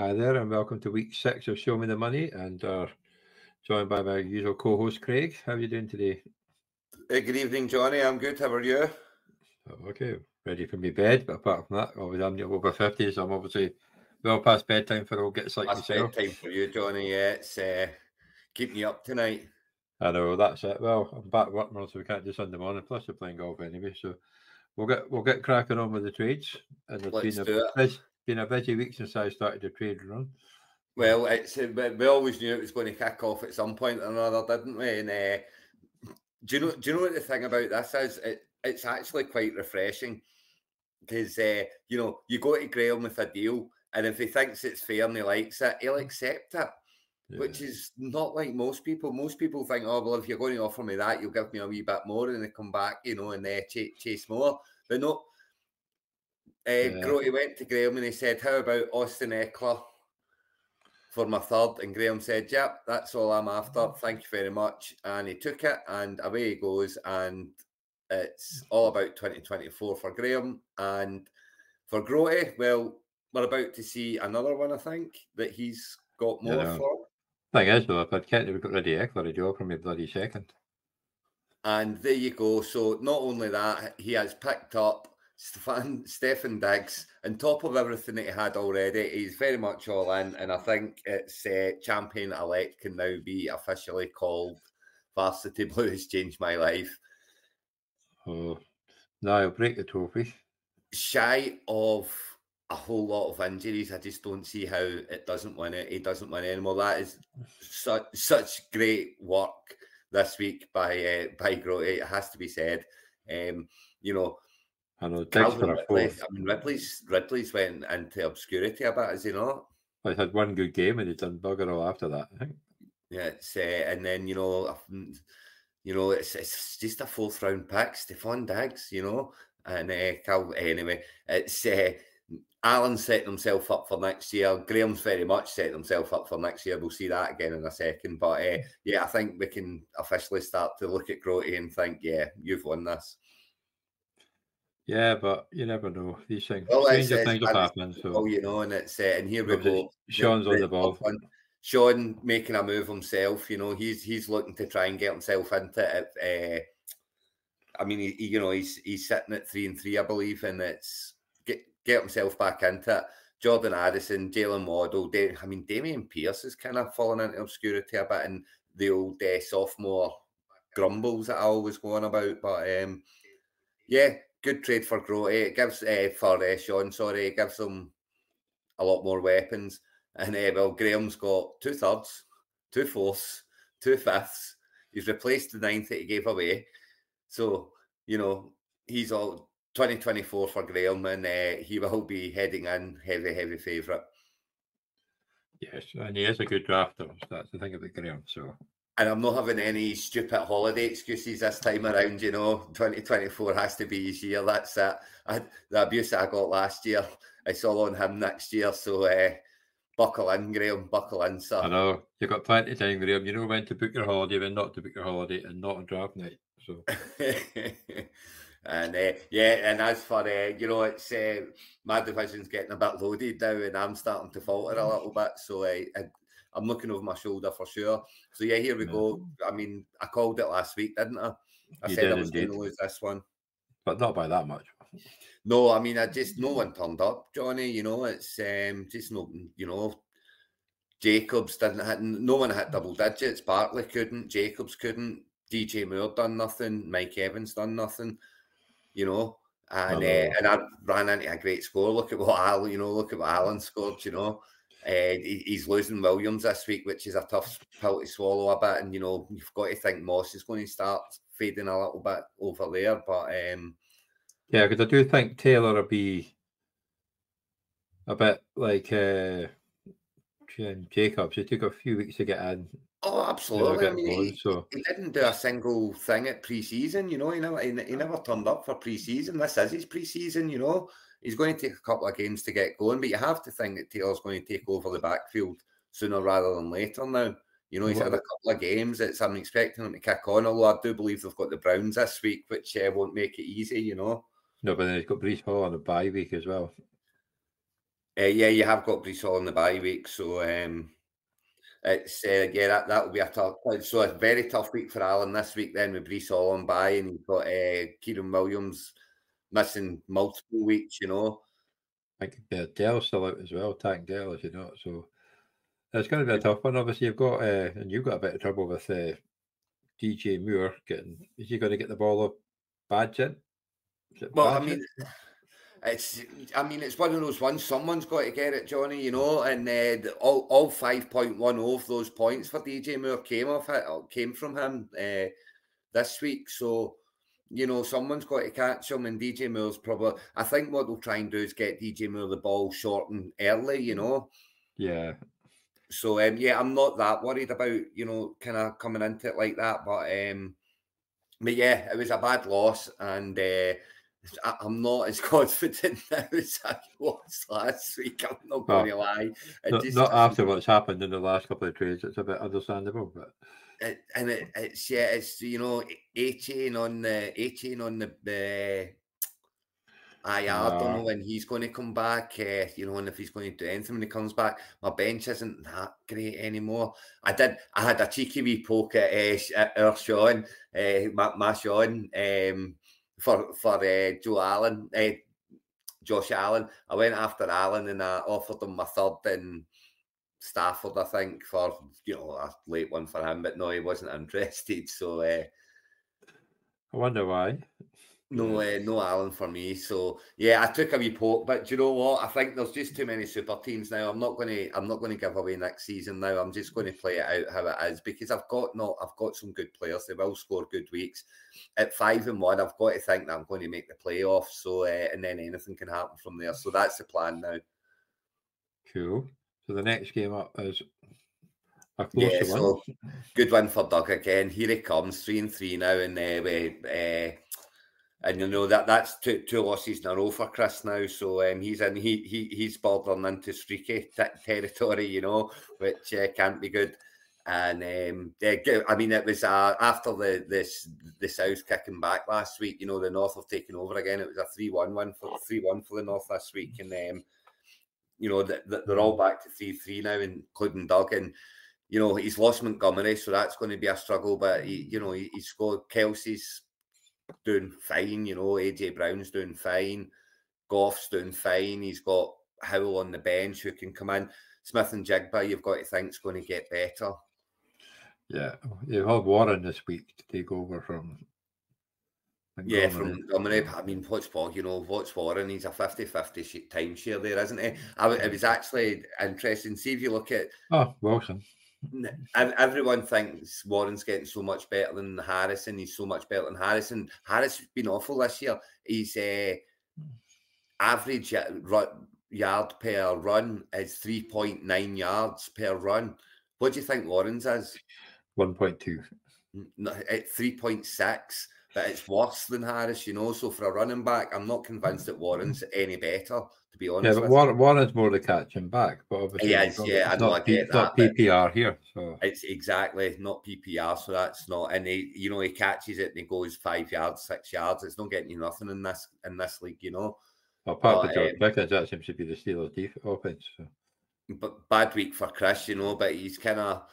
Hi there, and welcome to week six of Show Me the Money, and uh, joined by my usual co-host Craig. How are you doing today? Hey, good evening, Johnny. I'm good. How are you? Oh, okay, ready for me bed, but apart from that, obviously I'm over fifty, so I'm obviously well past bedtime for all gets like Last yourself. bedtime for you, Johnny. Yeah, it's uh, keeping you up tonight. I know that's it. Well, I'm back work tomorrow, so we can't do Sunday morning. Plus, we're playing golf anyway, so we'll get we'll get cracking on with the trades. And it's Let's been do it. Been a busy week since I started the trade run. Well, it's uh, we- we always knew it was going to kick off at some point or another, didn't we? And uh, do you know? Do you know what the thing about this is? It, it's actually quite refreshing because uh, you know you go to Graham with a deal, and if he thinks it's fair and he likes it, he'll accept it. which is not like most people. Most people think, oh, well, if you're going to offer me that, you'll give me a wee bit more and they come back, you know, and uh, chase, chase more. But no, uh, Yeah. Grote went to Graham and he said, how about Austin Ekeler for my third? And Graham said, yep, that's all I'm after. Thank you very much. And he took it and away he goes. And it's all about 2024 for Graham. And for Grote, well, we're about to see another one, I think, that he's got more Yeah. for. Thing is, though, if I'd kept we got ready Eckler, he'd offer me bloody second. And there you go. So not only that, he has picked up Stefon Stefon Diggs on top of everything that he had already. He's very much all in, and I think it's uh, champion elect can now be officially called Varsity Blues changed my life. Oh, no, I'll break the trophy. Shy of a whole lot of injuries, I just don't see how it doesn't win it. He doesn't win anymore. That is such such great work this week by uh, by Grote. It has to be said. Um, you know, I know, Diggs for a fourth. I mean, Ridley's Ridley's went into obscurity a bit, is he not? He's had one good game and he's done bugger all after that. I think. Yeah, it's uh, and then you know, mm, you know, it's it's just a fourth round pick, Stefon Diggs, you know, and uh, Cal. Anyway, it's uh, Alan setting himself up for next year. Graham's very much setting himself up for next year. We'll see that again in a second, but uh, yeah, I think we can officially start to look at Grote and think, yeah, you've won this. Yeah, but you never know these things. Well, it's- Stranger it's things have fantasy happened. So Oh, you know, and it's uh, and here we go. Sean's on the ball. Sean making a move himself. You know, he's he's looking to try and get himself into it. Uh, I mean, he, he- you know, he's he's sitting at three and three, I believe, and it's get get himself back into it. Jordan Addison, Jalen Waddle, Da- I mean, Dameon Pierce is kind of fallen into obscurity a bit, and the old uh, sophomore grumbles that I always go on about. But um, yeah, good trade for Grote. It gives uh, for uh, Sean, sorry, it gives them a lot more weapons. And uh, well, Graham's got two thirds, two fourths, two fifths. He's replaced the ninth that he gave away. So, you know, he's all 2024 for Graham and uh, he will be heading in heavy, heavy favourite. yes, and he is a good drafter. That's the thing about Graham. So And I'm not having any stupid holiday excuses this time around. You know, 2024 has to be his year. That's it. I, the abuse that I got last year, it's all on him next year. So, uh, buckle in, Graham, buckle in, sir. I know you've got plenty of time, Graham. You know when to book your holiday, when not to book your holiday, and not on draft night. So and uh, yeah, and as for uh, you know, it's uh, my division's getting a bit loaded now, and I'm starting to falter a little bit. So uh, I, I'm looking over my shoulder for sure. So yeah, here we Yeah. go. I mean, I called it last week, didn't I? I You said I was going to lose this one. but not by that much. No, I mean, I just no one turned up, Johnny. You know, it's um, just no, you know, Jacobs didn't hit. No one hit double digits. Bartley couldn't. Jacobs couldn't. DJ Moore done nothing. Mike Evans done nothing. You know, and uh, and I ran into a great score. Look at what Alan, you know, look at what Alan scored. You know, uh, he- he's losing Williams this week, which is a tough pill to swallow a bit. And you know, you've got to think Moss is going to start fading a little bit over there. But um, Yeah, because I do think Taylor will be a bit like uh, Jacobs. It took a few weeks to get in. Oh, absolutely. I mean, he, so he didn't do a single thing at pre-season. You know, he never he, he never turned up for pre-season. This is his pre-season. You know, he's going to take a couple of games to get going, but you have to think that Taylor's going to take over the backfield sooner rather than later. Now, you know, he's had a couple of games. It's I'm expecting him to kick on. Although I do believe they've got the Browns this week, which uh, won't make it easy. You know. no, but then he's got Breece Hall on the bye week as well. Uh, yeah, you have got Breece Hall on the bye week, so um, it's uh, yeah that that will be a tough. So a very tough week for Alan this week. Then with Breece Hall on bye, and you've got uh, Kyren Williams missing multiple weeks. You know, I think uh, Dell still out as well. Tank Dell, as you know, so it's going to be a tough one. Obviously, you've got uh, and you've got a bit of trouble with uh, DJ Moore getting. Is he going to get the ball up bad, Jen? Well, I mean, it's I mean it's one of those ones. Someone's got to get it, Johnny. You know, and uh, all all five point one of those points for DJ Moore came off it came from him uh, this week. So you know, someone's got to catch him, and DJ Moore's probably. I think what they'll try and do is get DJ Moore the ball short and early. You know. Yeah. So um, yeah, I'm not that worried about you know kind of coming into it like that, but um, but yeah, it was a bad loss, and uh, I'm not as confident now as I was last week. I'm not going to lie. not, just, not after what's happened in the last couple of trades. It's a bit understandable, but it, and it, it's yeah, it's you know, a chain on the a chain on the, the I, I don't know when he's going to come back, uh, you know, and if he's going to do anything when he comes back. My bench isn't that great anymore. I did, I had a cheeky wee poke at, uh, at our Sean, uh, my, my Sean, um, for for uh, Joe Allen, uh, Josh Allen. I went after Allen and I offered him my third in Stafford, I think, for you know a late one for him, but no, he wasn't interested. So uh, I wonder why. No, uh, no Allen for me. So yeah, I took a wee poke, but do you know what? I think there's just too many super teams now. I'm not going to. I'm not going to give away next season now. I'm just going to play it out how it is because I've got not. I've got some good players. They will score good weeks. At five and one, I've got to think that I'm going to make the playoffs. So uh, and then anything can happen from there. So that's the plan now. Cool. So the next game up is yeah, so good one for Doug again. Here he comes, three and three now, and uh, we, uh, and you know that that's two two losses in a row for Chris now. So um, he's in he he he's bordering into streaky t- territory, you know, which uh, can't be good. And um, yeah, I mean, it was uh, after the this the South kicking back last week. You know, the North have taken over again. It was a three one one for three one for the North this week, and um, you know the, the, they're all back to three three now, including Doug. And you know he's lost Montgomery, so that's going to be a struggle. But he, you know, he, he's got Kelce's doing fine. You know, AJ Brown's doing fine. Goff's doing fine. He's got Howell on the bench who can come in. Smith-Njigba, you've got to think, is going to get better. Yeah, you have Warren this week to take over from. Yeah, from Dominic. I mean, what's you know, what's Warren? He's a 50 50 timeshare there, isn't he? I, it was actually interesting. See if you look at. Oh, Wilson everyone thinks Warren's getting so much better than Harrison. He's so much better than Harrison. Harris has been awful this year. He's uh, average yard per run is 3.9 yards per run. What do you think Warren's is? 1.2. At 3.6, but it's worse than Harris, you know. So for a running back, I'm not convinced that Warren's any better to be honest. Yeah, but Warren, Warren's more the catching back, but obviously, yes, yeah, I know, I get that. Not PPR here, so it's exactly not PPR, so that's not. And he, you know, he catches it and he goes five yards, six yards. It's not getting you nothing in this in this league, you know. Well, apart from George um, Pickens, that seems to be the Steelers' defense. So. But bad week for Chris, you know. But he's kind of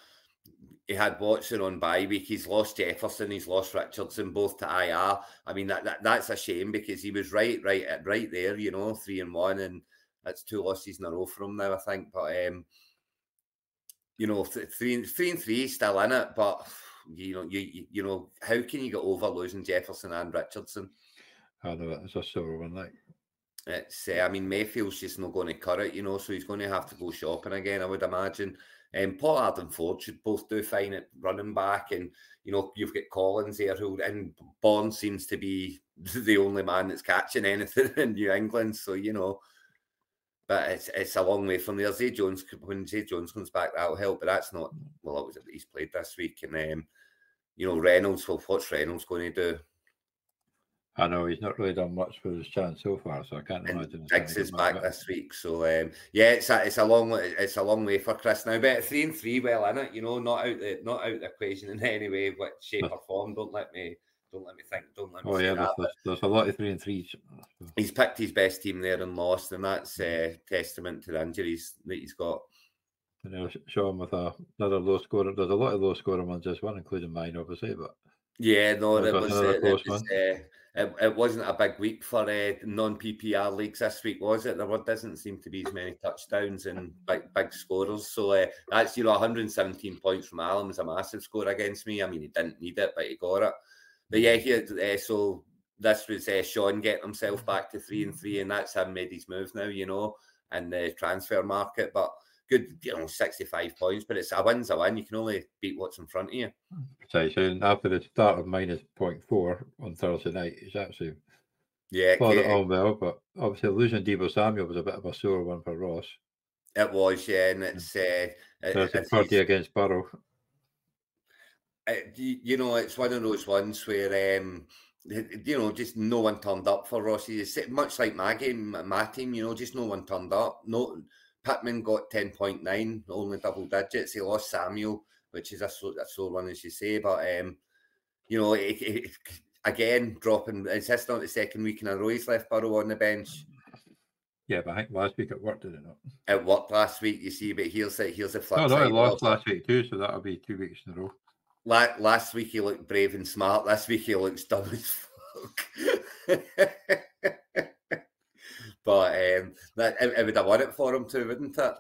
he had Watson on bye week. He's lost Jefferson. He's lost Richardson, both to IR. I mean that, that that's a shame because he was right, right, right there. You know, three and one, and that's two losses in a row for him now. I think, but um, you know, three, three and three still in it. But you know, you you know, how can you get over losing Jefferson and Richardson? I know it's a sore one, like. It's, uh, I mean, Mayfield's just not going to cut it, you know, so he's going to have to go shopping again, I would imagine. Um, Pollard and Ford should both do fine at running back, and you know you've got Collins there, who and Bond seems to be the only man that's catching anything in New England. So you know, but it's it's a long way from there. Zay Jones, when Zay Jones comes back, that'll help, but that's not well. It was he's played this week, and um, you know Reynolds. Well, what's Reynolds going to do? I know he's not really done much for his chance so far, so I can't and imagine. Diggs is back this week, so um, yeah, it's a it's a long it's a long way for Chris now. But three and three, well in it, you know, not out the not out the equation in any way, what shape or form. Don't let me Don't let me think. Don't let me. Oh yeah, that, there's, there's, a lot of three and threes. He's picked his best team there and lost, and that's uh, testament to the injuries that he's got. You know, Sean with a, another low scorer. There's a lot of low scoring ones this one, including mine, obviously. But yeah, no, it was, uh, it, was uh, it, it, wasn't a big week for uh, non PPR leagues this week, was it? There doesn't seem to be as many touchdowns and big big scorers. So uh, that's you know 117 points from Alan was a massive score against me. I mean, he didn't need it, but he got it. But yeah, here uh, so this was uh, Sean getting himself back to three and three, and that's him made his move now, you know, in the transfer market. But good, you know, 65 points, but it's a win's a win. You can only beat what's in front of you. Precisely. after the start of minus 0.4 on Thursday night, it's actually yeah, it on well. But obviously, losing Deebo Samuel was a bit of a sore one for Ross. It was, yeah, and it's uh, it's a party against Burrow. It, you know, it's one of those ones where um, you know, just no one turned up for Rossi. It's much like my game, my team. You know, just no one turned up. No, Pittman got 10.9, only double digits. He lost Samuel, which is a, a sore one, as you say. But, um, you know, it, it, again, dropping, is this not the second week in a row he's left Burrow on the bench? Yeah, but I think last week it worked, did it not? It worked last week, you see, but here's the, here's the flip No, no, he lost last week too, so that'll be two weeks in a row. last week he looked brave and smart. This week he looks dumb as fuck. But um, that it, it, would have won it for him too, wouldn't it?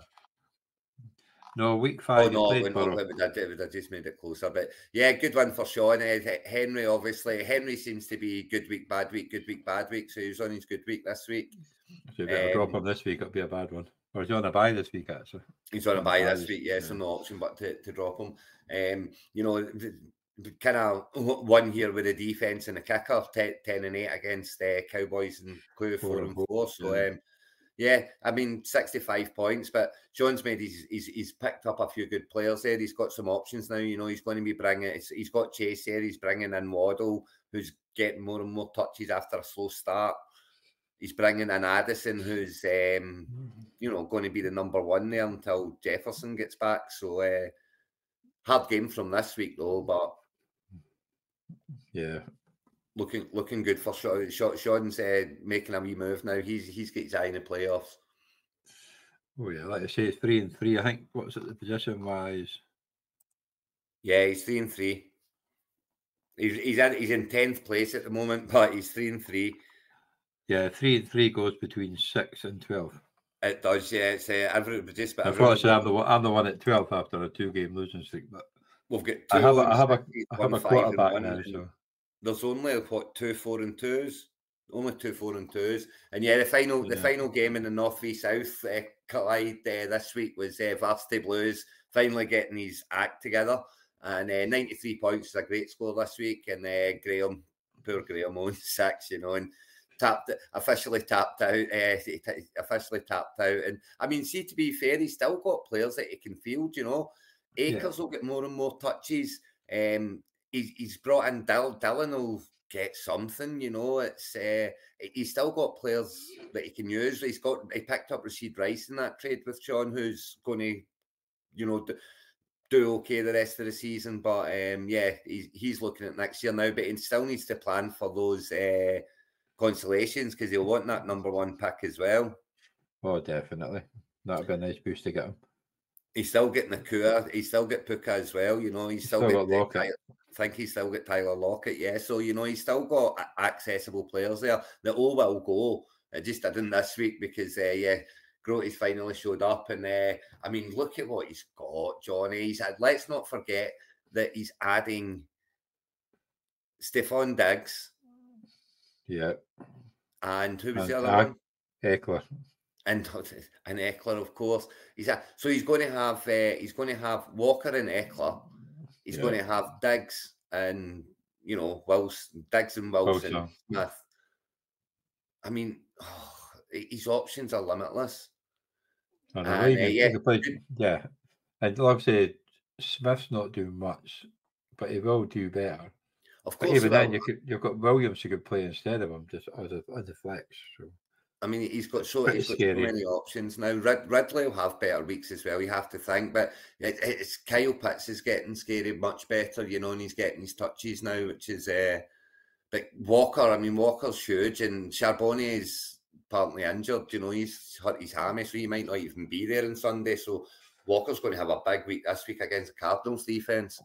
No, week five. Oh no, it, not, it, would have, it would have just made it closer. But yeah, good one for Sean. Uh, Henry, obviously, Henry seems to be good week, bad week, good week, bad week. So he's on his good week this week. So you better um, drop him this week. It'll be a bad one. Or is he on a buy this week? Actually, he's on a buy this week. Yes, yeah, so no option but to, to drop him. Um, you know, kind of one here with the defense and the kicker, 10, 10 and 8 against uh, Cowboys and Clue 4 and 4. So, yeah. Um, yeah, I mean, 65 points, but John's made he's, he's, he's picked up a few good players there. He's got some options now. You know, he's going to be bringing, he's got Chase there. He's bringing in Waddle, who's getting more and more touches after a slow start. He's bringing in Addison, who's, um, you know, going to be the number one there until Jefferson gets back. So, uh, hard game from this week, though, but yeah, looking looking good for Sean. Sean's uh, making a wee move now. He's he's got his eye in the playoffs. Oh yeah, like I say, three and three. I think what's it the position wise? Yeah, he's three and three. He's he's in he's in tenth place at the moment, but he's three and three. Yeah, three and three goes between six and twelve. It does, yeah. It's uh, every just. But Unfortunately, I'm the one, I'm the one at twelve after a two game losing streak, but We've got I have, a, I have a, I have a quarterback now, so there's only what two four and twos, only two four and twos, and yeah, the final yeah. the final game in the North v South uh, collide uh, this week was uh, Varsity Blues finally getting his act together, and uh, 93 points is a great score this week, and uh, Graham, poor Graham on six, you know, and tapped officially tapped out, uh, officially tapped out, and I mean, see to be fair, he's still got players that he can field, you know. Akers yeah. will get more and more touches. Um, he's, he's brought in Dill, Dylan will get something, you know. It's uh, he's still got players that he can use. He's got he picked up Rashee Rice in that trade with Sean, who's going to, you know, do, do okay the rest of the season. But um, yeah, he's he's looking at next year now, but he still needs to plan for those uh, consolations because he'll want that number one pick as well. Oh, definitely. That'd be a nice boost to get him he's still getting the Kua. He's still got Puka as well. You know, he's still, still got Lockett. Think he's still got Tyler Lockett. Yeah, so you know, he's still got accessible players there that all will go. It just didn't this week because uh, yeah, Groty's finally showed up, and uh, I mean, look at what he's got, Johnny. He's had, let's not forget that he's adding Stefon Diggs. Yeah. And who was and the other one? Ekeler and and Ekeler, of course. He's a, so he's going to have uh, he's going to have Walker and Ekeler. He's yeah. going to have Diggs and you know Wilson, Diggs and Wilson, Wilson. Smith. I mean, oh, his options are limitless. I know, and, uh, yeah, play, yeah, and like I said, Smith's not doing much, but he will do better. Of course, but even then, you could, you've got Williams who could play instead of him just as a as a flex. So. I mean, he's got so he's got so many options now. Rid- Ridley will have better weeks as well. You have to think, but it, it's Kyle Pitts is getting scary much better, you know, and he's getting his touches now, which is uh, but Walker, I mean, Walker's huge, and Charbonnet is partly injured. You know, he's hurt his hammy, so he might not even be there on Sunday. So Walker's going to have a big week this week against the Cardinals defense.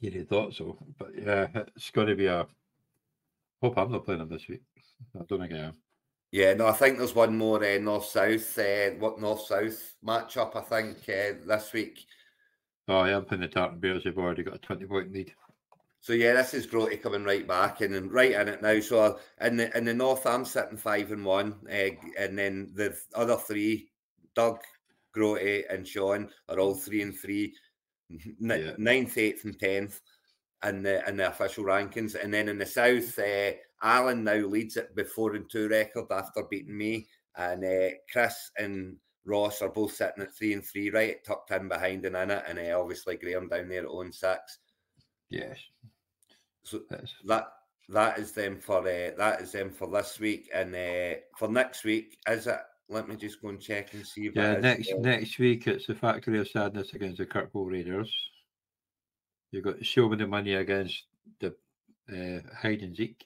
You'd have thought so, but yeah, it's going to be a. Hope I'm not playing him this week. I don't think I am. Yeah, no, I think there's one more uh, north south, uh, what north south matchup. I think uh, this week. Oh, I am playing the Tartan Bears. They've already got a 20 point lead. So yeah, this is Grote coming right back and, and right in it now. So in the in the north, I'm sitting five and one, uh, and then the other three, Doug, Grote, and Sean are all three and three, yeah. ninth, eighth, and tenth, in the in the official rankings. And then in the south, uh, Alan now leads it with four and two record after beating me, and uh, Chris and Ross are both sitting at three and three, right tucked in behind and in it, and uh, obviously Graham down there at own six. Yes. So that that is them for uh, that is them for this week, and uh, for next week is it? Let me just go and check and see. yeah, next next week it's the Factory of Sadness against the Kirkwall Raiders. You've got Show Me the Money against the uh, Hide and Zeke.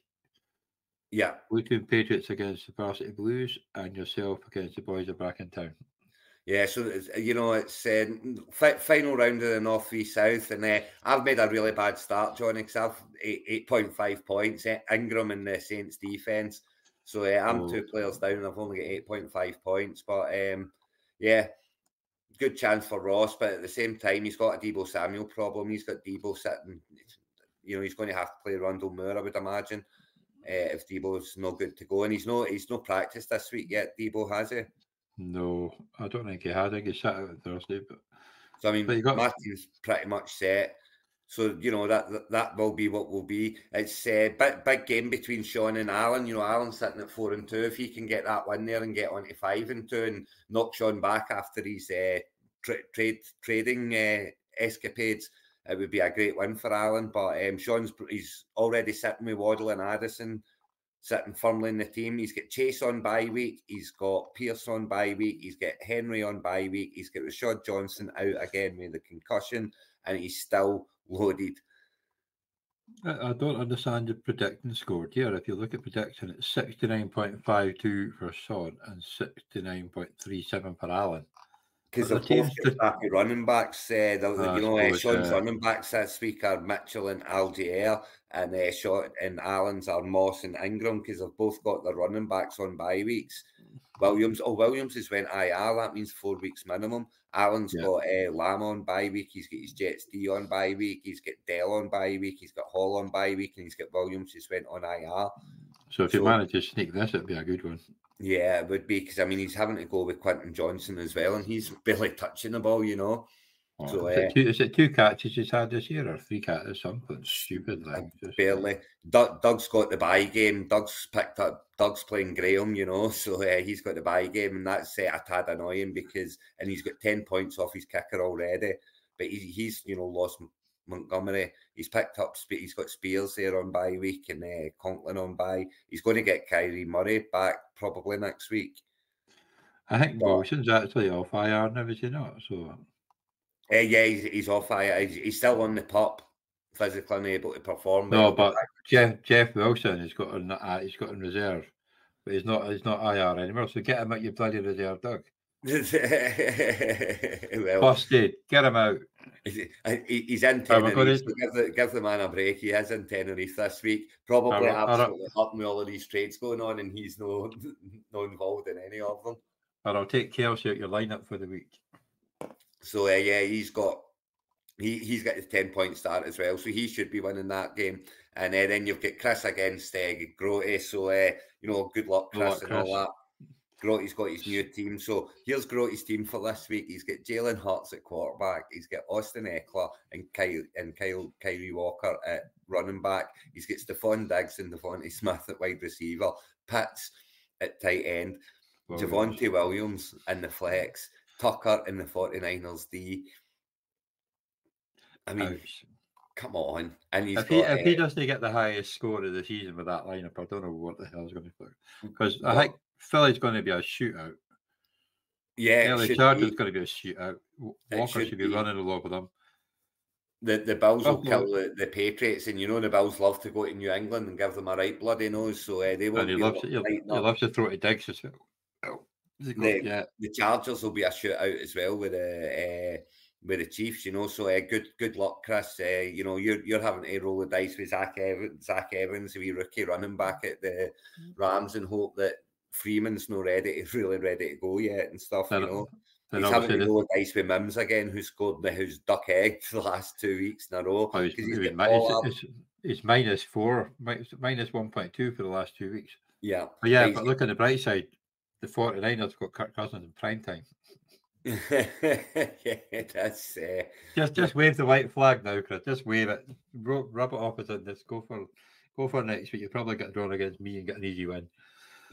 Yeah. Luton Patriots against the Varsity Blues, and yourself against the Boys of Back in Town. Yeah, so you know it's uh, final round of the North v South, and uh, I've made a really bad start, Johnny, because I've eight point five points. Uh, Ingram in the Saints defense, so uh, I'm oh. two players down. and I've only got eight point five points, but um, yeah, good chance for Ross. But at the same time, he's got a Deebo Samuel problem. He's got Deebo sitting. You know, he's going to have to play Rondale Moore, I would imagine, uh, if Deebo's no good to go, and he's no he's no practice this week yet. Deebo has he? No, I don't think he had. I think he sat out Thursday. But so I mean, got... team's pretty much set. So you know that that will be what will be. It's a big big game between Sean and Alan. You know, Alan's sitting at four and two. If he can get that win there and get on to five and two and knock Sean back after his uh, tra- trade trading uh, escapades, it would be a great win for Alan. But um, Sean's he's already sitting with Waddle and Addison sitting firmly in the team. He's got Chase on bye week. He's got Pierce on bye week. He's got Henry on bye week. He's got Rashad Johnson out again with the concussion, and he's still loaded. I don't understand the predicting score here. If you look at prediction, it's 69.52 for Sean and 69.37 for Alan because the team's just happy running backs. Uh, the, uh, you know, uh, Sean's uh, running backs this week are Mitchell and Allgeier, and uh, Sean and Alan's are Moss and Ingram because they've both got their running backs on bye weeks. Williams, oh, Williams has went IR. That means four weeks minimum. Alan's yeah. got uh, Lamb on bye week. He's got his Jets D on bye week. He's got Dell on bye week. He's got Hall on bye week, and he's got Williams who's went on IR. So if so, you manage to sneak this, it'd be a good one. Yeah, it would be because I mean he's having to go with Quentin Johnson as well, and he's barely touching the ball, you know. Oh, so is, uh, it two, is, it two, catches he's had this year or three catches? Something stupid like just, barely. Doug, Doug's got the bye game. Doug's picked up. Doug's playing Graham, you know, so uh, he's got the bye game, and that's uh, a tad annoying because and he's got ten points off his kicker already. But he, he's you know lost Montgomery. He's picked up. He's got Spears there on bye week and uh, Conklin on bye. He's going to get Kyler Murray back probably next week. I think Wilson's actually off IR now, is he not? So. Uh, yeah, he's, he's off. He's, he's still on the pop, physically unable to perform. No, but Jeff Jeff Wilson has got on uh, he's got in reserve, but he's not he's not IR anymore. So get him at your bloody reserve, Doug. well, Busted. Get him out. He's in Tenerife. Gonna... Give, the, give the man a break. He is in Tenerife this week. Probably are, absolutely are, hurting with all of these trades going on, and he's no, no involved in any of them. But I'll take Kelce out your lineup for the week. So uh, yeah, he's got he he's got his ten point start as well, so he should be winning that game. And uh, then you've got Chris against uh, Grote. So uh, you know, good luck, Chris, luck, Chris. and all that. Grote's got his new team. So here's Grote's team for this week. He's got Jalen Hurts at quarterback. He's got Austin Ekeler and Kyle and Kyle Kyrie Walker at running back. He's got Stefon Diggs and DeVonta Smith at wide receiver. Pitts at tight end. Williams. Javonte Williams in the flex. Tucker in the 49ers D. I mean, Ouch. come on. And he's if, got, he, if uh, he doesn't get the highest score of the season with that lineup, I don't know what the hell is going to do. Because I think Philly's going to be a shootout. Yeah, the Chargers going to be a shootout. Walker should, should be, be, running along with them. the, the Bills will kill the, the Patriots, and you know the Bills love to go to New England and give them a right bloody nose, so uh, they will. he loves, he, he loves to throw to Diggs as well. The, yeah. the Chargers will be a shootout as well with the uh, with the Chiefs, you know. So uh, good good luck, Chris. Uh, you know you're you're having to roll the dice with Zach Evans, Zach Evans, a wee rookie running back at the mm. Rams, and hope that Freeman's not ready, to, really ready to go yet and stuff. You know. He's having to roll the dice with Mims again, who scored the who's duck egg for the last two weeks in a row. Oh, he's, he's, it's, it's minus four, minus one point two for the last two weeks. Yeah, but yeah, but look on the bright side, the 49ers got Kirk Cousins in prime time. yeah, that's uh, just just wave the white flag now, Chris. Just wave it, rub, rub it off as in this. Go for go for next week. You probably get drawn against me and get an easy win.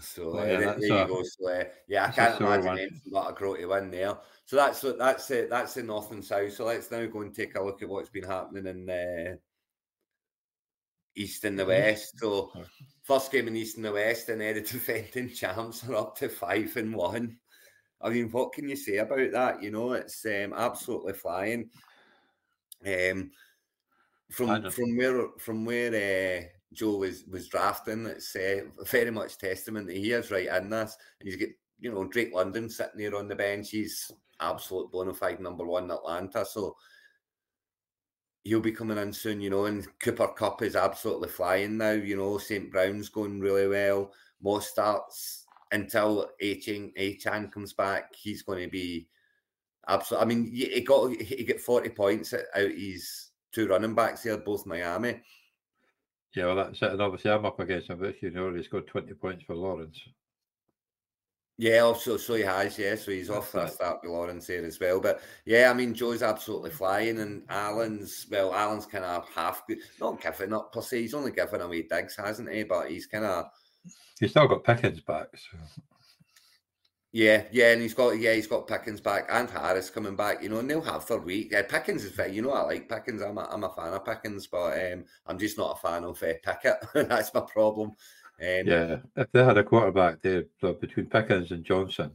So uh, yeah, there, you go. So uh, yeah, I can't imagine anything but a grotty win there. So that's that's it. That's the north and south. So let's now go and take a look at what's been happening in uh, east and the west. So first game in east and the west, and uh, the defending champs are up to five and one. I mean, what can you say about that? You know, it's um, absolutely flying. Um, from from where from where uh, Joe was was drafting, it's uh, very much testament that he is right in this. And he's got you know Drake London sitting there on the bench. He's absolute bona fide number one in Atlanta. So he'll be coming in soon, you know. And Cooper Kupp is absolutely flying now. You know, St. Brown's going really well. Mostert's until Achane Achane comes back, he's going to be absolutely. I mean, he got he get forty points out his two running backs here, both Miami. Yeah, well, that's it. And obviously, I'm up against him. But you know, he's got twenty points for Lawrence. Yeah, also so he has, yeah. So he's off that start with Lawrence here as well. But yeah, I mean Joe's absolutely flying and Alan's well, Alan's kind of half good, not giving up per se. He's only given away Diggs, hasn't he? But he's kind of He's still got Pickens back. So. Yeah, yeah, and he's got yeah, he's got Pickens back and Harris coming back. You know, and they'll have their week. Yeah, Pickens is fair. You know, I like Pickens. I'm a, I'm a fan of Pickens, but um, I'm just not a fan of uh, Pickett. That's my problem. Um, yeah, if they had a quarterback there between Pickens and Johnson,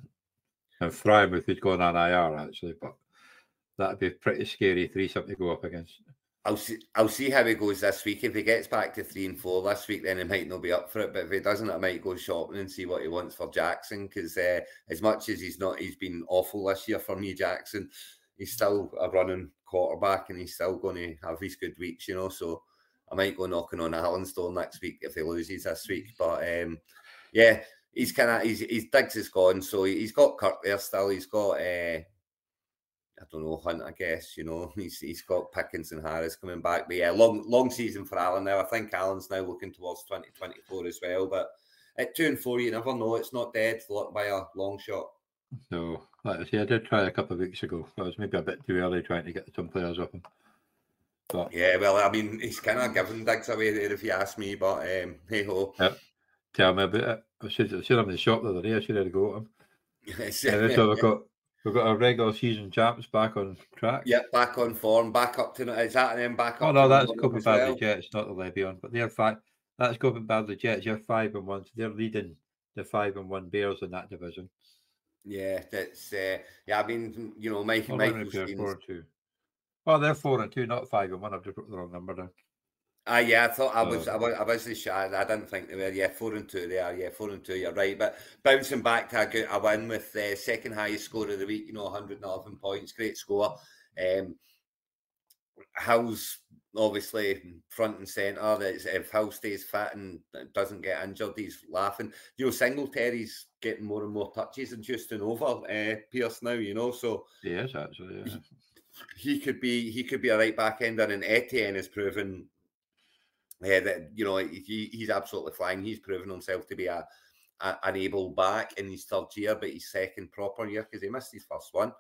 and Freiermuth who's going on IR actually, but that'd be pretty scary threesome to go up against. I'll see. I'll see how he goes this week. If he gets back to three and four this week, then he might not be up for it. But if he doesn't, I might go shopping and see what he wants for Jackson. Because uh, as much as he's not, he's been awful this year for me, Jackson. He's still a running quarterback, and he's still going to have his good weeks, you know. So I might go knocking on Alan's door next week if he loses this week. But um, yeah, he's kind of he's he's Diggs is gone, so he's got Kirk there still. He's got. Uh, I don't know, Hunt, I guess, you know, he's he's got Pickens and Harris coming back. But yeah, long long season for Alan now. I think Alan's now looking towards 2024 as well. But at two and four, you never know. It's not dead by a long shot. No, like I say, I did try a couple of weeks ago. I was maybe a bit too early trying to get some players up. But yeah, well, I mean, he's kind of given Diggs away there if you ask me. But um, hey ho. Yep. Tell me about it. I should have seen him in the shop the other day. I should have go at him. Yes. and so we've got We've got our regular season champs back on track. Yep, back on form, back up to is that them back oh, up? Oh no, that's Bradley well? Jets, not the Levion, but they're five. That's Bradley Jets. You're five and one, so they're leading the five and one Bears in that division. Yeah, that's uh, yeah. I mean, you know, Mike, Michael four and two. Well, they're four and two, not five and one. I've just put the wrong number down. Ah, uh, yeah, I thought I was, I was, I was shy. I didn't think they were. Yeah, four and two they are. Yeah, four and two. You're right. But bouncing back to a, good, a win with the uh, second highest score of the week. You know, 111 points. Great score. Um, Hill's obviously front and centre. If Hill stays fit and doesn't get injured, he's laughing. You know, Singletary's getting more and more touches and justing over uh, Pierce now. You know, so he is actually. Yeah. He, could be he could be a right back ender, and Etienne has proven yeah, that you know he, he's absolutely flying. He's proven himself to be a, a an able back in his third year, but his second proper year because he missed his first one.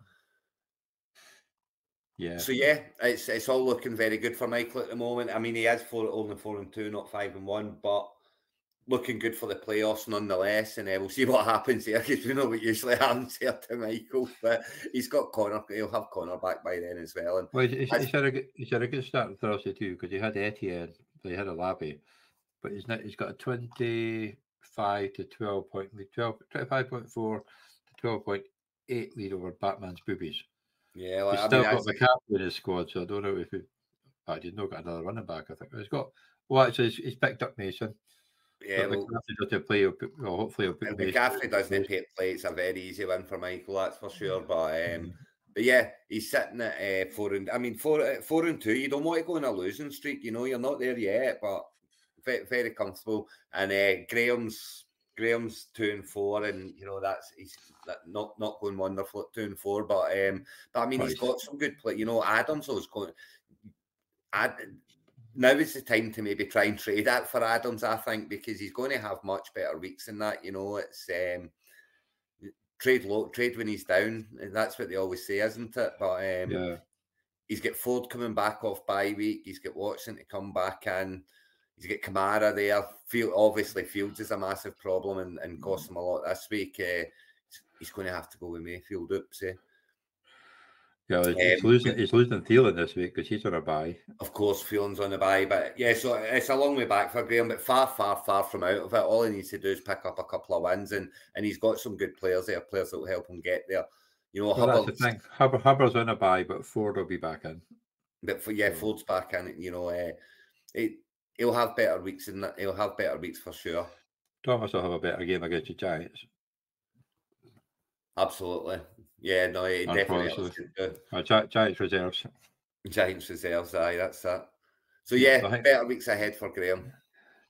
Yeah. So yeah, it's it's all looking very good for Michael at the moment. I mean, he has four only four and two, not five and one, but looking good for the playoffs nonetheless. And uh, we'll see what happens here because we know what usually happens here to Michael. But he's got Connor. He'll have Connor back by then as well. And well, he's, he's, had a good, he's had a good start on Thursday too because he had Etienne they had a labby, but he's not. He's got a twenty-five to twelve point lead, 12, 25.4 to twelve point eight lead over Batman's boobies. Yeah, well, he's I still mean, got captain in his squad, so I don't know if he, but he's not got another running back. I think he's got. Well, actually, he's, he's picked up Mason. Yeah, but well, McCaffrey doesn't play. Well, hopefully. McCaffrey doesn't pay play, it's a very easy win for Michael, that's for sure. But um, Mm. but yeah, he's sitting at uh, four and I mean four uh, four and two. You don't want to go on a losing streak, you know. You're not there yet, but very, very comfortable. And uh, Graham's Graham's two and four, and you know that's he's not not going wonderful at two and four. But um, but I mean he's got some good play. You know, Adams was going. Ad, now is the time to maybe try and trade that for Adams, I think, because he's going to have much better weeks than that. You know, it's um, trade low, trade when he's down, that's what they always say, isn't it? But um, Yeah, he's got Ford coming back off bye week. He's got Watson to come back in. He's got Kamara there. Field obviously Fields is a massive problem and, and cost him a lot this week. Uh, he's going to have to go with Mayfield. Oops, eh? Yeah. He's, he's Um, losing. He's losing Thielen this week because he's on a bye. Of course, Fielding's on a bye, but yeah, so it's a long way back for Graham, but far, far, far from out of it. All he needs to do is pick up a couple of wins, and and he's got some good players there, players that will help him get there. You know, Well, that's the Hubbard's- thing. Hubbard, Hubbard's on a bye, but Ford will be back in. But for yeah, Ford's back in. You know, uh, it, he'll have better weeks that. He'll have better weeks for sure. Thomas will have a better game against the Giants. Absolutely. Yeah, no, he definitely Unfortunately. should do. Gi- Giants reserves. Giants reserves, aye, that's that. So yeah, I think- better weeks ahead for Graham.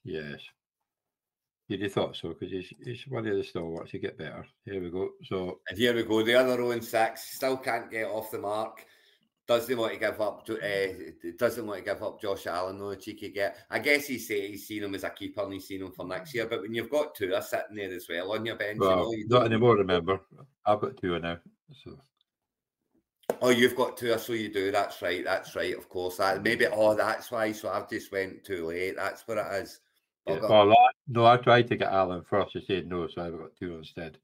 Yes. You'd have thought so because he's, he's one of the stalwarts. He get better. Here we go. So And here we go. The other Owen Six still can't get off the mark. Doesn't want to give up. Uh, doesn't want to give up Josh Allen though. Cheeky get. I guess he say he's seen him as a keeper and he's seen him for next year. But when you've got two are sitting there as well on your bench, you know, you not anymore. Remember, I've got two now. So Oh, you've got two, so you do. That's right. That's right. Of course. That maybe. Oh, that's why. So I've just went too late. That's what it is. yeah. Well, I- no, I tried to get Allen first. He said no, so I've got two instead.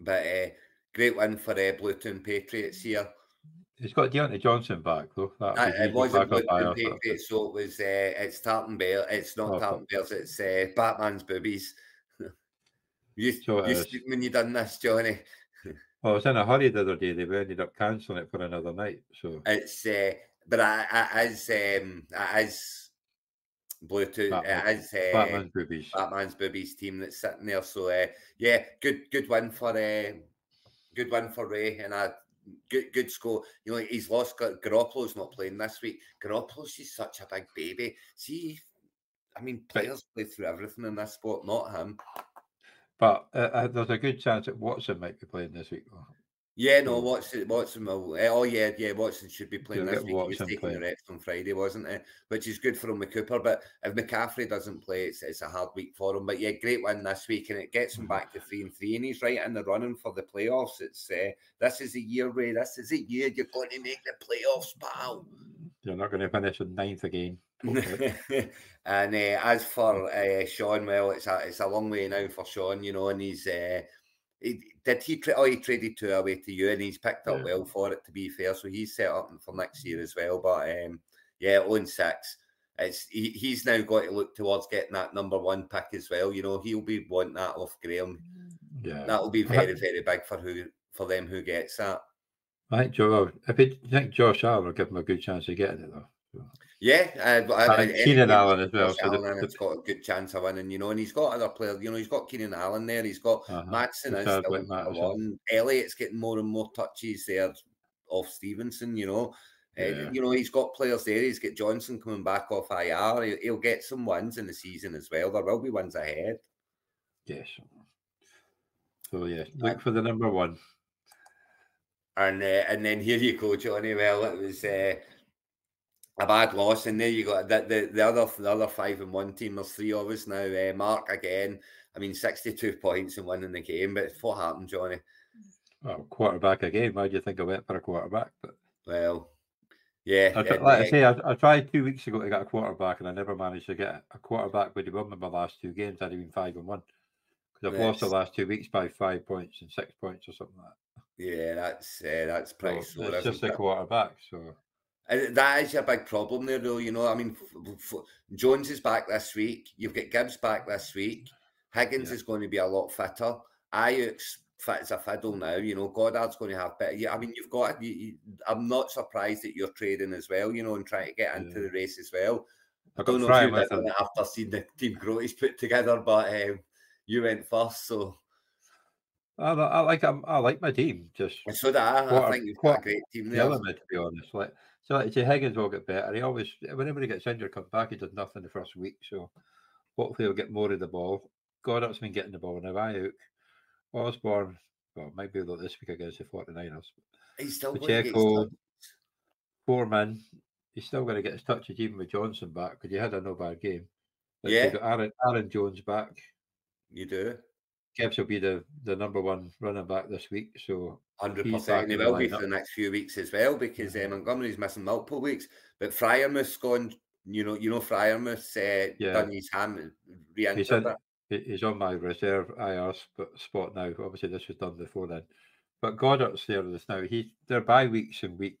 But uh, great win for uh, Bluetown Patriots here. He's got Diontae Johnson back though. It wasn't Bluetown buyer, so- Patriots, so it was. Uh, it's Tartan Bear. It's not Oh, Tartan Bears. It's uh, Batman's boobies. you, it you when you done this, Johnny. Well, I was in a hurry the other day. They ended up cancelling it for another night. So It's uh, but I, I, as um, as Bluetooth, Batman- as uh, Batman's boobies. Batman's boobies team that's sitting there. So uh, yeah, good good win for uh, good win for Ray and a good good score. You know he's lost. Gar- Garoppolo's not playing this week. Garoppolo's just such a big baby. See, I mean, players play through everything in this sport, not him. But uh, uh, there's a good chance that Watson might be playing this week. Though. Yeah, no, Watson, Watson will. uh, oh yeah, yeah, Watson should be playing this week. He was taking playing. the reps on Friday, wasn't he? Which is good for him with Cooper. But if McCaffrey doesn't play, it's, it's a hard week for him. But yeah, great win this week, and it gets him back to three and three, and he's right in the running for the playoffs. It's uh, this is a year, Ray. This is a year you're going to make the playoffs, pal. You're not going to finish in ninth again. and uh, as for uh, Sean, well, it's a it's a long way now for Sean, you know, and he's uh, he, did he tra- oh he traded two away to you, and he's picked up Yeah. well for it. To be fair, so he's set up for next year as well. But um, yeah, on six. It's he, he's now got to look towards getting that number one pick as well. You know, he'll be wanting that off Graham. yeah. That'll be very, very big for who for them who gets that. I think Joe. I think Josh Allen will give him a good chance of getting it though. Yeah, uh, I, I Keenan Allen as well. So Allen, the- it's got a good chance of winning, you know, and he's got other players. You know, he's got Keenan Allen there. He's got uh-huh. Matson Good is start still with one. Elliott's getting more and more touches there off Stevenson. You know, Uh, you know he's got players there. He's got Johnson coming back off IR. He'll, he'll get some wins in the season as well. There will be wins ahead. Yes. So yes, look for the number one. And uh, and then here you go, Johnny. Well, it was uh, a bad loss, and there you go. The, the the other the other five and one team. There's three of us now. Uh, Mark again. I mean, sixty-two points and winning the game. But it's what happened, Johnny? Well, quarterback again. Why do you think I went for a quarterback? But Well, yeah. I, and, like I uh, say, I, I tried two weeks ago to get a quarterback, and I never managed to get a quarterback. But won my last two games. I'd have been five and one because I've lost the last two weeks by five points and six points or something like that. yeah, that's uh, that's that. pretty So sore. it's just isn't a quarterback. So that is your big problem there, though. You know, I mean, Jones is back this week. You've got Gibbs back this week. Higgins Yeah. is going to be a lot fitter. Ayuk's fit as a fiddle now. You know, Goddard's going to have better. Yeah, I mean, you've got. You, you, I'm not surprised that you're trading as well. You know, and trying to get into yeah. the race as well. I don't know if you did after seeing the team grow, he's put together, but um, you went first, so. I, I like I, I like my team. Just so that I, I think you've got a great team there. Element, to be honest, like so, like say Higgins will get better. He always, whenever he gets injured, comes back. He does nothing the first week, so hopefully he'll get more of the ball. Goedert's been getting the ball now. Aiyuk, Osborn, well, might be able this week against the 49ers. He's still Pacheco, Foreman, he's still going to get his touches even with Johnson back because he had a no bad game. Yeah. got Aaron, Aaron Jones back. You do. Gibbs will be the, the number one running back this week. So hundred percent, he will be for the next few weeks as well because mm-hmm. uh, Montgomery's missing multiple weeks. But Freiermuth's gone. You know, you know, Freiermuth's uh, yeah. done his hand re-entered he's on my reserve IR spot now. Obviously, this was done before then. But Goedert's there this now. He they're by weeks in week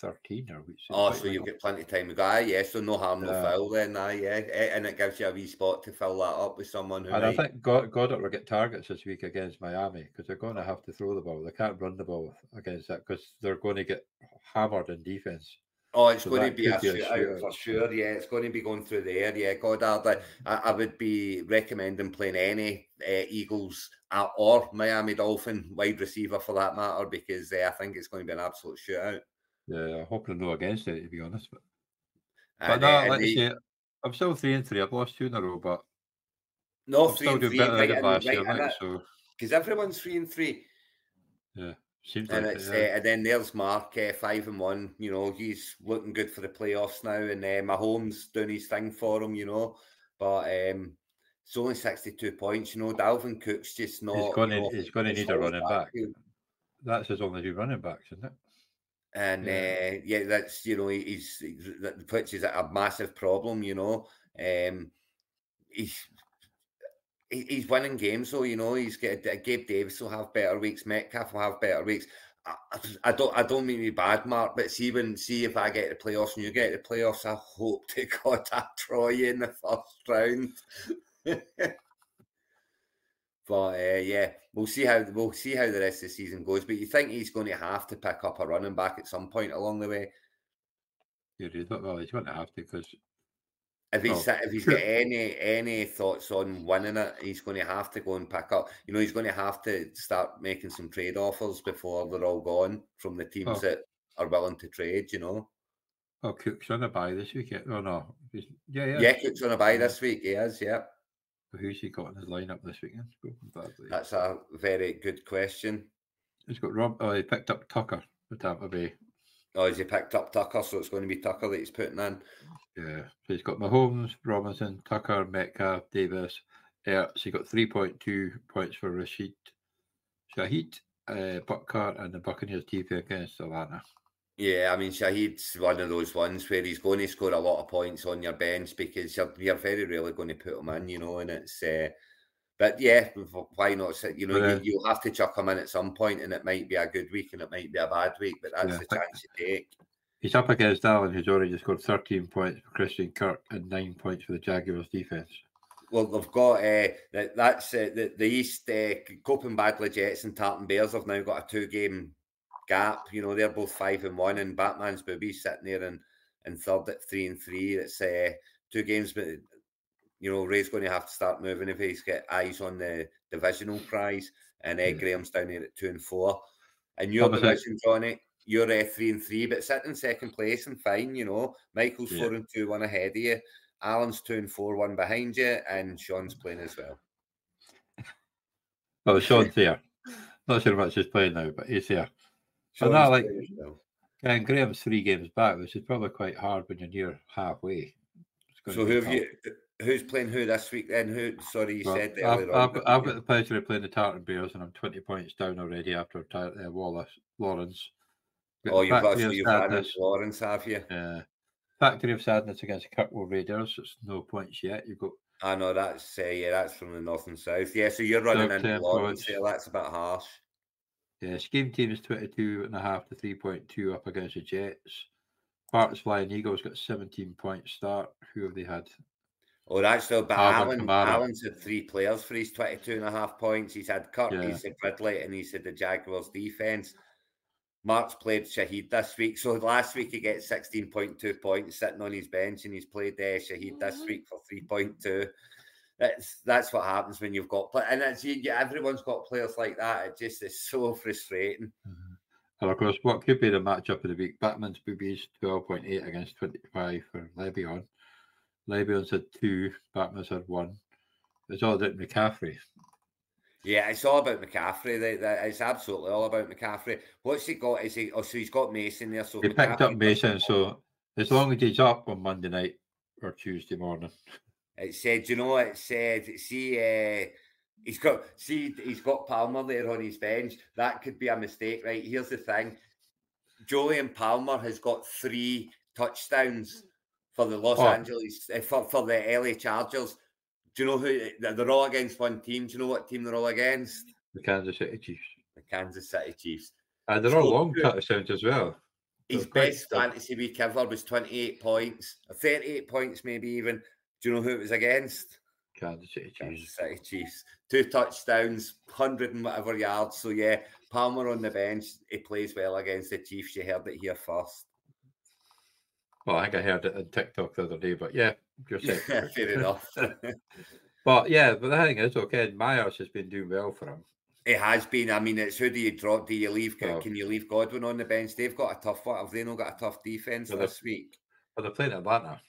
thirteen or weeks. Oh, so you've got plenty of time to go. Yeah, so no harm, no foul then. Aye, yeah, and it gives you a wee spot to fill that up with someone who. And might... I think God, Goedert will get targets this week against Miami because they're going to have to throw the ball. They can't run the ball against that because they're going to get hammered in defense. Oh, it's so going to be a, a shootout for sure. Yeah, it's going to be going through the air. Yeah, Goedert. I, I would be recommending playing any uh, Eagles uh, or Miami Dolphin wide receiver for that matter because uh, I think it's going to be an absolute shootout. Yeah, I hope to know against it to be honest. But, but no, like say, I'm still three and three. I've lost two in a row, but no, I'm three and three. Right, right, year, so because everyone's three and three. Yeah. Seems and like it's it, yeah. uh, and then there's Mark uh, five and one. You know he's looking good for the playoffs now, and uh, Mahomes doing his thing for him. You know, but um, it's only sixty two points. You know, Dalvin Cook's just not. He's going to he's going to need a running back. That's his only two running backs, isn't it? And yeah, uh, yeah that's you know he's, he's which is a massive problem. You know, um, he's he's winning games, so you know he's get Gabe Davis will have better weeks, Metcalf will have better weeks. I, I don't I don't mean to be bad, Mark, but see when see if I get the playoffs and you get the playoffs, I hope to God I draw you in the first round. but uh, yeah, we'll see how we'll see how the rest of the season goes. But you think he's going to have to pick up a running back at some point along the way? Yeah, well, he's going to have to because if he's oh, if he's got any any thoughts on winning it, he's going to have to go and pick up. You know, he's going to have to start making some trade offers before they're all gone from the teams oh. that are willing to trade. You know. Oh, Cook's on a buy this week. Oh no, yeah, yeah. Yeah, Cook's on a buy this week. He is. Yeah. Who's he got in his lineup this weekend? That's a very good question. He's got Rob. Oh, he picked up Tucker for Tampa Bay. Oh, has he picked up Tucker? So it's going to be Tucker that he's putting in. Yeah, so he's got Mahomes, Robinson, Tucker, Metcalf, Davis, Ertz. He got 3.2 points for Rashid Shaheed, uh, Butker, and the Buccaneers TP against Atlanta. Yeah, I mean, Shaheed's one of those ones where he's going to score a lot of points on your bench because you're, you're very rarely going to put him in, you know, and it's. Uh, but yeah, why not? You know, yeah. you, will have to chuck him in at some point, and it might be a good week and it might be a bad week, but that's yeah, the chance you take. He's up against Allen, who's already scored 13 points for Christian Kirk and nine points for the Jaguars defense. Well, they've got uh, that, that's uh, the, the East uh, Coping Badly Jets and Tartan Bears have now got a two game gap. You know, they're both five and one, and Batman's Boobies sitting there and, and third at three and three. It's uh, two games, but you know, Ray's going to have to start moving if he's got eyes on the divisional prize, and uh. Graham's down here at two and four. And your division, Johnny, you're uh, three and three, but sitting in second place and fine, you know. Michael's yeah. four and two, one ahead of you. Alan's two and four, one behind you, and Sean's playing as well. Oh, Sean's here. Not sure how much he's playing now, but he's here. But not like and Graham's three games back, which is probably quite hard when you're near halfway. So who have you? Who's playing who this week? Then who? Sorry, you well, said I've, I've, got, I've got the pleasure of playing the Tartan Bears, and I'm 20 points down already after uh, Wallace Lawrence. Oh, you've got so you've had Lawrence, have you? Yeah. Factory of Sadness against Kirkwall Raiders. It's no points yet. You've got. I know that's uh, yeah, that's from the north and south. Yeah, so you're running into Lawrence. Yeah, that's a bit harsh. Yeah, scheme team is 22 and a half to 3.2 up against the Jets. Parks Flying Eagles got 17 points start. Who have they had? Oh, that's so. But Alan, Kamara. Alan's had three players for his 22 and a half points. He's had Kirk, Yeah. he's had Ridley, and he's had the Jaguars defense. Mark's played Shaheed this week. So last week he gets 16.2 points sitting on his bench, and he's played uh, Shaheed this week for 3.2. That's that's what happens when you've got play, and it's you, you- everyone's got players like that. It just is so frustrating. Mm-hmm. And of course, what could be the matchup of the week? Batman's boobies 12.8 against 25 for Le'Veon. Le'Veon's had two, Batman's had one. It's all about McCaffrey. Yeah, it's all about McCaffrey. It's absolutely all about McCaffrey. What's he got? Is he? Oh, so he's got Mason there. So He picked up Mason, so as long as he's up on Monday night or Tuesday morning, It said, you know, it said, see, uh, he's got, see, he's got Palmer there on his bench. That could be a mistake, right? Here's the thing: Julian Palmer has got three touchdowns for the Los Oh. Angeles uh, for, for the LA Chargers. Do you know who they're all against? One team. Do you know what team they're all against? the Kansas City Chiefs. The Kansas City Chiefs. And they're all long touchdowns as well. His best fantasy week ever was 28 points, 38 points, maybe even. Do you know who it was against? Kansas City Chiefs. City Chiefs. Two touchdowns, 100 and whatever yards. So, yeah, Palmer on the bench. He plays well against the Chiefs. You heard it here first. Well, I think I heard it on TikTok the other day, but yeah, just Yeah, fair enough. But yeah, but the thing is, okay, Myers has been doing well for him. it has been. I mean, it's who do you drop? Do you leave? Well- Can you leave Godwin on the bench? They've got a tough one. Have they not got a tough defense Well, this week? But they're playing Atlanta.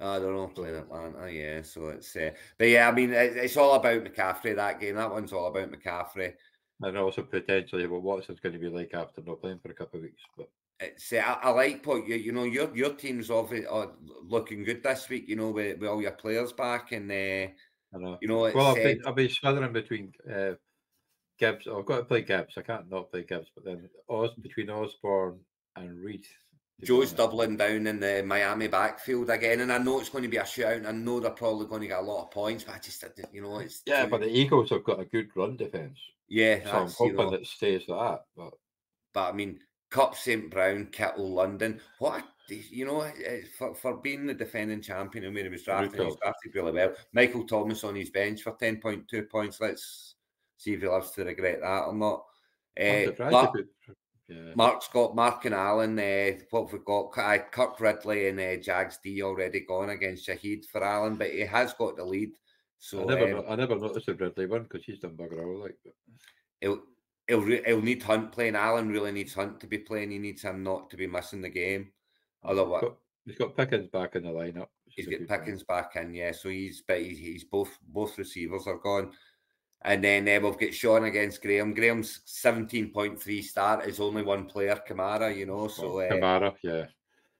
I don't know, playing Atlanta, yeah. So it's, uh, but yeah, I mean, it, it's all about McCaffrey. That game, that one's all about McCaffrey. And also potentially what Watson's going to be like after not playing for a couple of weeks. But It's uh, I, I like what you you know your your team's obviously uh, looking good this week. You know with, with all your players back and uh, I know. you know it's Well, I've uh, been, I've been smothering between uh, Gibbs. I've got to play Gibbs. I can't not play Gibbs. But then Os between Osborn and Reed. Joe's doubling down in the Miami backfield again, and I know it's going to be a shootout. And I know they're probably going to get a lot of points, but I just you know it's Yeah, but the Eagles have got a good run defense. yeah, So I'm that's, you hoping know, that stays that. But But I mean, Kupp St Brown, Kittle, London. What a- you know, eh, for, for being the defending champion and when he was drafted, he was drafted really well. Michael Thomas on his bench for ten point two points. Let's see if he lives to regret that or not. Uh, surprised Mark, if it- yeah. Mark's got Mark and Allen. Uh, what we've got, uh, Kirk Ridley and uh, Jags D already gone against Shaheed for Allen, but he has got the lead. So I never, um, I never noticed the Ridley one because he's done bugger all. Like, but he'll he'll, re- he'll need Hunt playing. Allen really needs Hunt to be playing. He needs him not to be missing the game. Otherwise, got, he's got Pickens back in the lineup. He's got. Pickens back in, yeah. So he's but he's, he's both both receivers are gone. And then uh, we've got Sean against Graham. Graham's seventeen point three start is only one player, Kamara. You know, so uh, Kamara, yeah.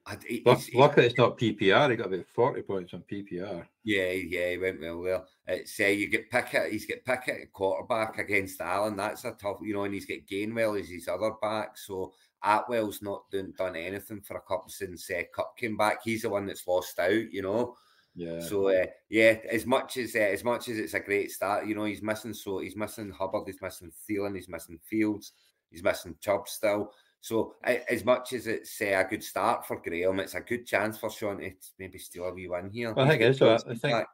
I- he- he's- luckily, it's not PPR. He got about forty points on PPR. yeah, yeah, he went well there. It's uh, you get Pickett, he's got Pickett at quarterback against Allen. That's a tough, you know, and he's got Gainwell as his other back. So Atwell's not done, done anything for a couple since uh, Kupp came back. He's the one that's lost out, you know. Yeah. So uh, yeah, as much as uh, as much as it's a great start, you know, he's missing so he's missing Hubbard, he's missing Thielen, he's missing Fields, he's missing Chubb still. So as much as it's uh, a good start for Graham, it's a good chance for Sean to maybe steal a wee win here. Well, I think got it's. uh, I think back.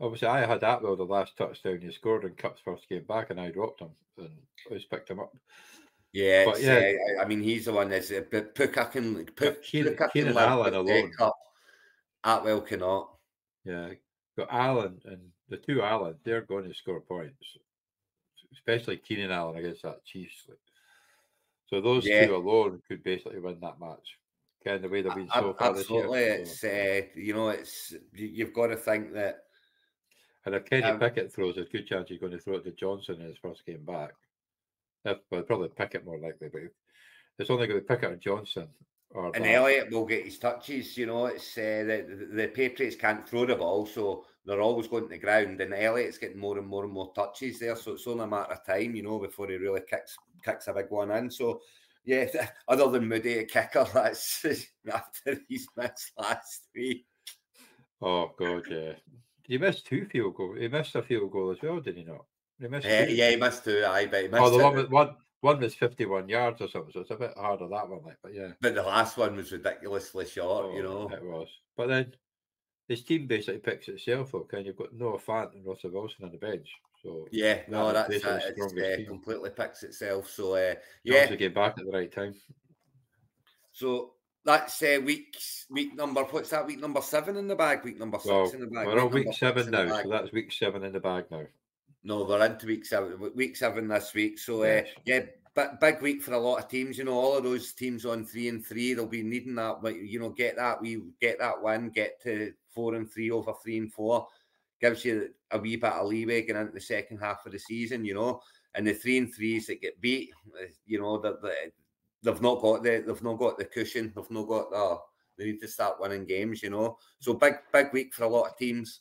obviously I had that Atwell the last touchdown he scored in Kupp's first game back, and I dropped him and I just picked him up. yeah, but yeah. uh, I mean he's the one that's uh, Puka can Puka Keenan- can Keenan Allen alone. Atwell cannot. Yeah, got Allen and the two Allen. They're going to score points, especially Keenan Allen against that Chiefs. So those Yeah. two alone could basically win that match. Kind of the way they've been so far this year. Absolutely, so- it's uh, you know it's you- you've got to think that And if Kenny Um, Pickett throws, there's a good chance he's going to throw it to Johnson in his first game back. If, well, probably Pickett more likely, but it's only going to Pickett or Johnson. Or And Elliott will get his touches. You know, it's uh, the, the Patriots can't throw the ball, so they're always going to the ground. And Elliott's getting more and more and more touches there, so it's only a matter of time, you know, before he really kicks kicks a big one in. So, yeah, other than Moody at kicker, that's after he's missed last week. Oh God, yeah. He missed two field goals. He missed a field goal as well, did he not? He missed two. yeah, he missed two. I bet he missed Oh, the one one one was fifty-one yards or something, so it's a bit harder that one, like. But yeah, but the last one was ridiculously short. you Oh, know, it was. But then his team basically picks itself up, and you've got Noah Fant and Russell Wilson on the bench. So yeah, no, that's is basically that. the It's, strongest uh, completely picks itself. So uh, yeah, to get back at the right time. so that's uh, week week number. What's that? Week number seven in the bag. Week number six Well, in the bag. we're on week seven now, so that's week seven in the bag now. No, we're into week seven. Week seven this week. So uh, yeah, big, big week for a lot of teams. You know, all of those teams on three and three, they'll be needing that. But you know, get that we get that win, get to four and three over three and four, gives you a wee bit of leeway going into the second half of the season. You know, and the three and threes that get beat, uh, you know, that the, they've not got the they've not got the cushion. They've not got the. They need to start winning games. You know, so big big week for a lot of teams.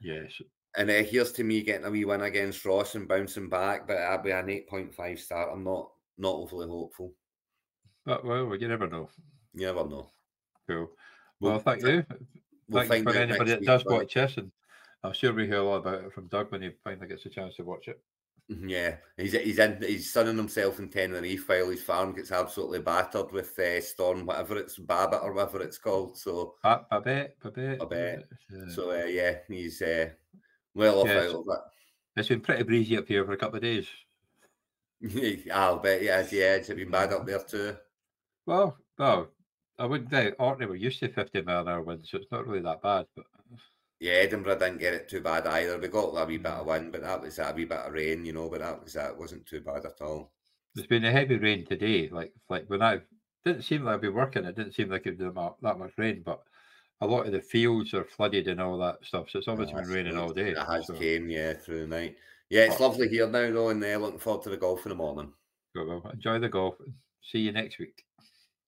Yes. And uh, here's to me getting a wee win against Ross and bouncing back, but I'll be an 8.5 start. I'm not not overly hopeful. But well, you never know. You never know. Cool. We'll Well, thank you. We'll Thank you find for anybody that week, does won't watch this, and I'm sure we hear a lot about it from Doug when he finally gets a chance to watch it. Mhm, Yeah, he's he's in he's sunning himself in Tenerife while his farm gets absolutely battered with uh, storm, whatever it's Babbitt or whatever it's called. So Ba- Babette, Babette. Babette. uh, so uh, yeah, he's uh, well off Yes. out of It's been pretty breezy up here for a couple of days. I'll bet yeah, yeah, it's been bad up there too. Well, well, I wouldn't say Orkney were used to 50 mile an hour winds, so it's not really that bad. But Yeah, Edinburgh didn't get it too bad either. We got a wee bit Mm. of wind, but that was a wee bit of rain, you know. But that was that wasn't too bad at all. there's been a heavy rain today. Like, like when I didn't seem like I'd be working, it didn't seem like it'd be that much rain, but a lot of the fields are flooded and all that stuff. So it's obviously been raining good. all day. It has so- came, yeah, through the night. Yeah, it's Oh. lovely here now, though, and uh, looking forward to the golf in the morning. so well, enjoy the golf. See you next week.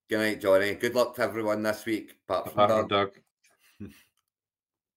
Good night, Johnny. Good luck to everyone this week, apart from Apart from Doug. Doug.